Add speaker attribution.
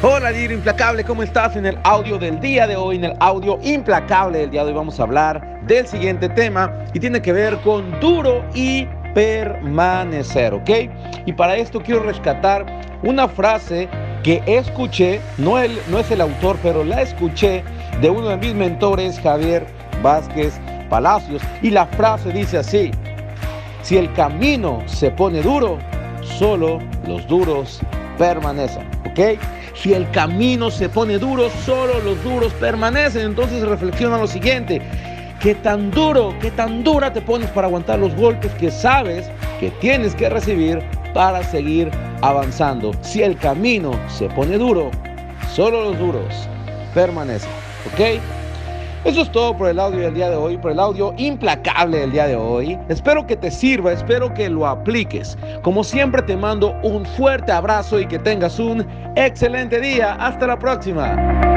Speaker 1: Hola Líder Implacable, ¿cómo estás? En el audio del día de hoy, en el audio implacable del día de hoy vamos a hablar del siguiente tema y tiene que ver con duro y permanecer, ¿ok? Y para esto quiero rescatar una frase que escuché, no, no es el autor, pero la escuché de uno de mis mentores, Javier Vázquez Palacios, y la frase dice así, si el camino se pone duro, solo los duros permanecen, ¿ok? Si el camino se pone duro, solo los duros permanecen. Entonces reflexiona lo siguiente. ¿Qué tan duro, qué tan dura te pones para aguantar los golpes que sabes que tienes que recibir para seguir avanzando? Si el camino se pone duro, solo los duros permanecen. ¿Ok? Eso es todo por el audio del día de hoy, por el audio implacable del día de hoy. Espero que te sirva, espero que lo apliques. Como siempre te mando un fuerte abrazo y que tengas un excelente día. Hasta la próxima.